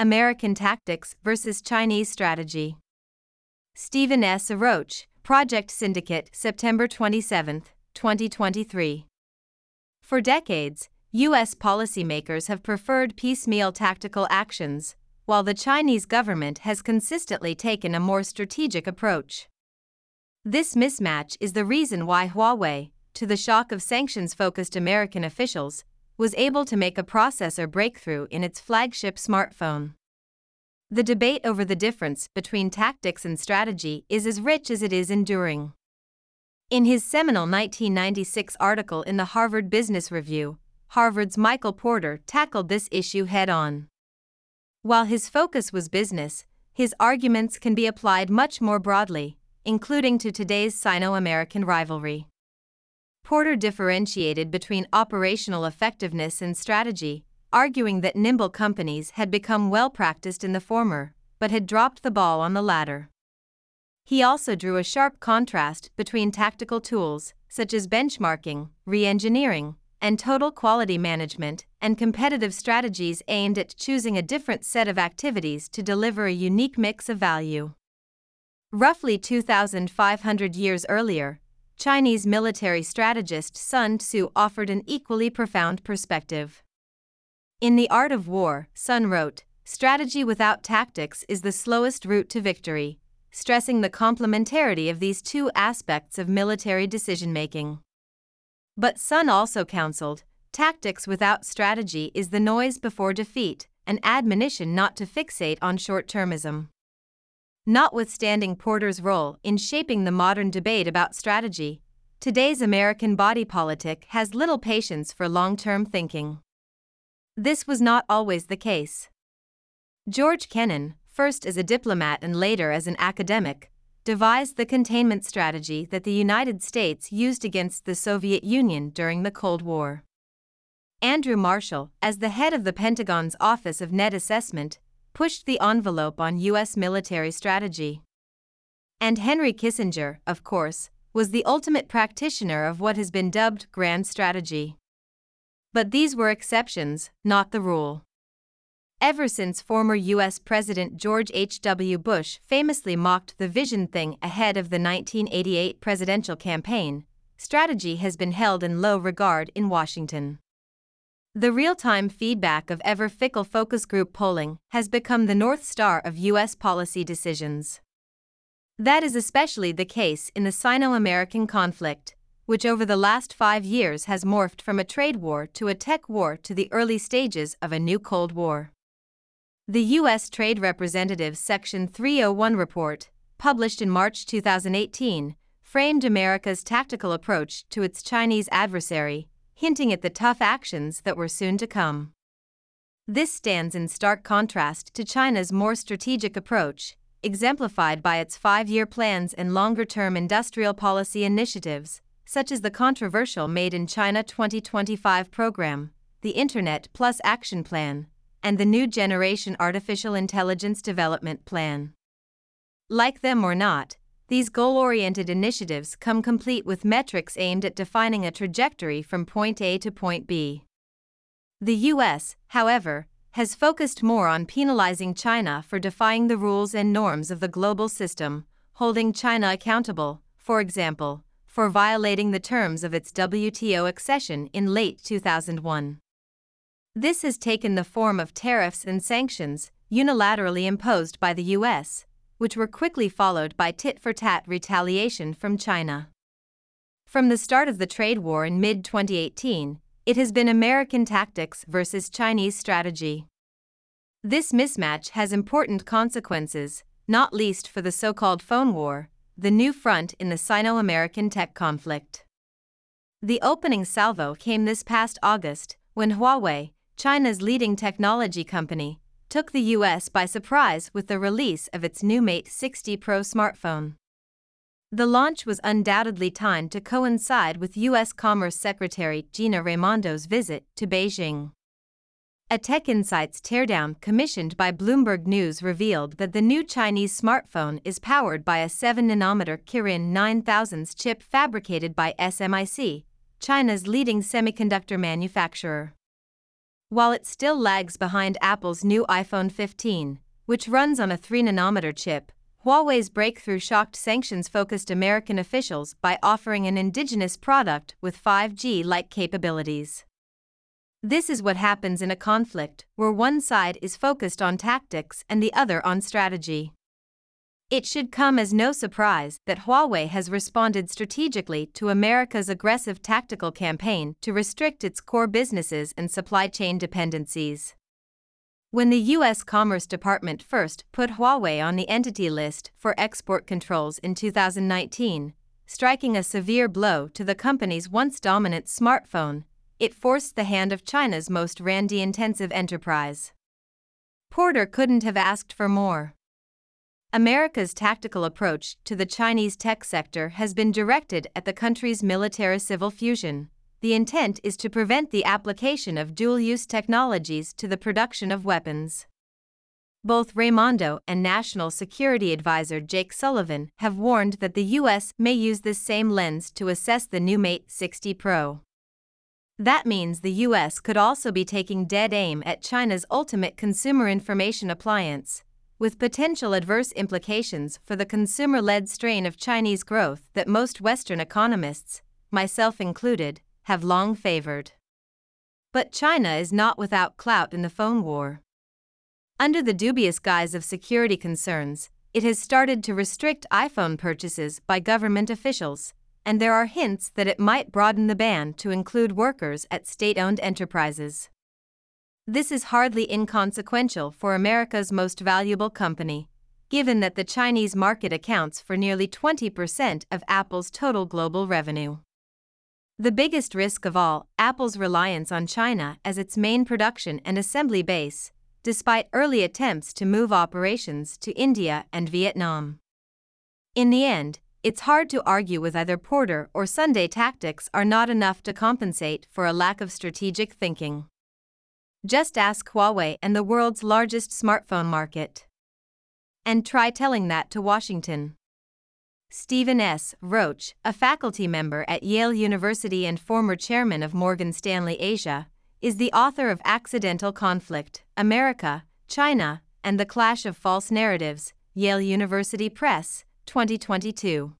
American Tactics versus Chinese Strategy. Stephen S. Roach, Project Syndicate, September 27, 2023. For decades, U.S. policymakers have preferred piecemeal tactical actions, while the Chinese government has consistently taken a more strategic approach. This mismatch is the reason why Huawei, to the shock of sanctions focused American officials, was able to make a processor breakthrough in its flagship smartphone. The debate over the difference between tactics and strategy is as rich as it is enduring. In his seminal 1996 article in the Harvard Business Review, Harvard's Michael Porter tackled this issue head on. While his focus was business, his arguments can be applied much more broadly, including to today's Sino American rivalry. Porter differentiated between operational effectiveness and strategy, arguing that nimble companies had become well practiced in the former, but had dropped the ball on the latter. He also drew a sharp contrast between tactical tools, such as benchmarking, re engineering, and total quality management, and competitive strategies aimed at choosing a different set of activities to deliver a unique mix of value. Roughly 2,500 years earlier, Chinese military strategist Sun Tzu offered an equally profound perspective. In The Art of War, Sun wrote, Strategy without tactics is the slowest route to victory, stressing the complementarity of these two aspects of military decision making. But Sun also counseled, Tactics without strategy is the noise before defeat, an admonition not to fixate on short termism. Notwithstanding Porter's role in shaping the modern debate about strategy, today's American body politic has little patience for long term thinking. This was not always the case. George Kennan, first as a diplomat and later as an academic, devised the containment strategy that the United States used against the Soviet Union during the Cold War. Andrew Marshall, as the head of the Pentagon's Office of Net Assessment, pushed the envelope on U.S. military strategy. And Henry Kissinger, of course, was the ultimate practitioner of what has been dubbed grand strategy. But these were exceptions, not the rule. Ever since former U.S. President George H.W. Bush famously mocked the vision thing ahead of the 1988 presidential campaign, strategy has been held in low regard in Washington. The real time feedback of ever fickle focus group polling has become the North Star of U.S. policy decisions. That is especially the case in the Sino American conflict, which over the last five years has morphed from a trade war to a tech war to the early stages of a new Cold War. The U.S. Trade Representative's Section 301 report, published in March 2018, framed America's tactical approach to its Chinese adversary hinting at the tough actions that were soon to come. This stands in stark contrast to China's more strategic approach, exemplified by its five year plans and longer term industrial policy initiatives, such as the controversial Made in China 2025 program, the Internet Plus Action Plan, and the New Generation Artificial Intelligence Development Plan. Like them or not, these goal oriented initiatives come complete with metrics aimed at defining a trajectory from point A to point B. The US, however, has focused more on penalizing China for defying the rules and norms of the global system, holding China accountable, for example, for violating the terms of its WTO accession in late 2001. This has taken the form of tariffs and sanctions unilaterally imposed by the US, which were quickly followed by tit for tat retaliation from China. From the start of the trade war in mid 2018, it has been American tactics versus Chinese strategy. This mismatch has important consequences, not least for the so called phone war, the new front in the Sino American tech conflict. The opening salvo came this past August when Huawei, China's leading technology company, took the US by surprise with the release of its new Mate 60 Pro smartphone. The launch was undoubtedly timed to coincide with U.S. Commerce Secretary Gina Raimondo's visit to Beijing. A TechInsights teardown commissioned by Bloomberg News revealed that the new Chinese smartphone is powered by a 7 nanometer Kirin 9000s chip fabricated by SMIC, China's leading semiconductor manufacturer. While it still lags behind Apple's new iPhone 15, which runs on a 3 nanometer chip, Huawei's breakthrough shocked sanctions focused American officials by offering an indigenous product with 5G like capabilities. This is what happens in a conflict where one side is focused on tactics and the other on strategy. It should come as no surprise that Huawei has responded strategically to America's aggressive tactical campaign to restrict its core businesses and supply chain dependencies. When the U.S. Commerce Department first put Huawei on the entity list for export controls in 2019, striking a severe blow to the company's once dominant smartphone, it forced the hand of China's most R&D intensive enterprise. Porter couldn't have asked for more. America's tactical approach to the Chinese tech sector has been directed at the country's military civil fusion the intent is to prevent the application of dual use technologies to the production of weapons. Both Raimondo and National Security Advisor Jake Sullivan have warned that the U.S. may use this same lens to assess the new Mate 60 Pro. That means the US could also be taking dead aim at China's ultimate consumer information appliance, with potential adverse implications for the consumer led strain of Chinese growth that most Western economists, myself included, have long favored. But China is not without clout in the phone war. Under the dubious guise of security concerns, it has started to restrict iPhone purchases by government officials, and there are hints that it might broaden the ban to include workers at state owned enterprises. This is hardly inconsequential for America's most valuable company, given that the Chinese market accounts for nearly 20% of Apple's total global revenue. The biggest risk of all, Apple's reliance on China as its main production and assembly base, despite early attempts to move operations to India and Vietnam. In the end, it's hard to argue with either Porter or Sun Tzu tactics are not enough to compensate for a lack of strategic thinking. Just ask Huawei and the world's largest smartphone market. And try telling that to Washington. Stephen S. Roach, a faculty member at Yale University and former chairman of Morgan Stanley Asia, is the author of Accidental Conflict America, China, and the Clash of False Narratives, Yale University Press, 2022.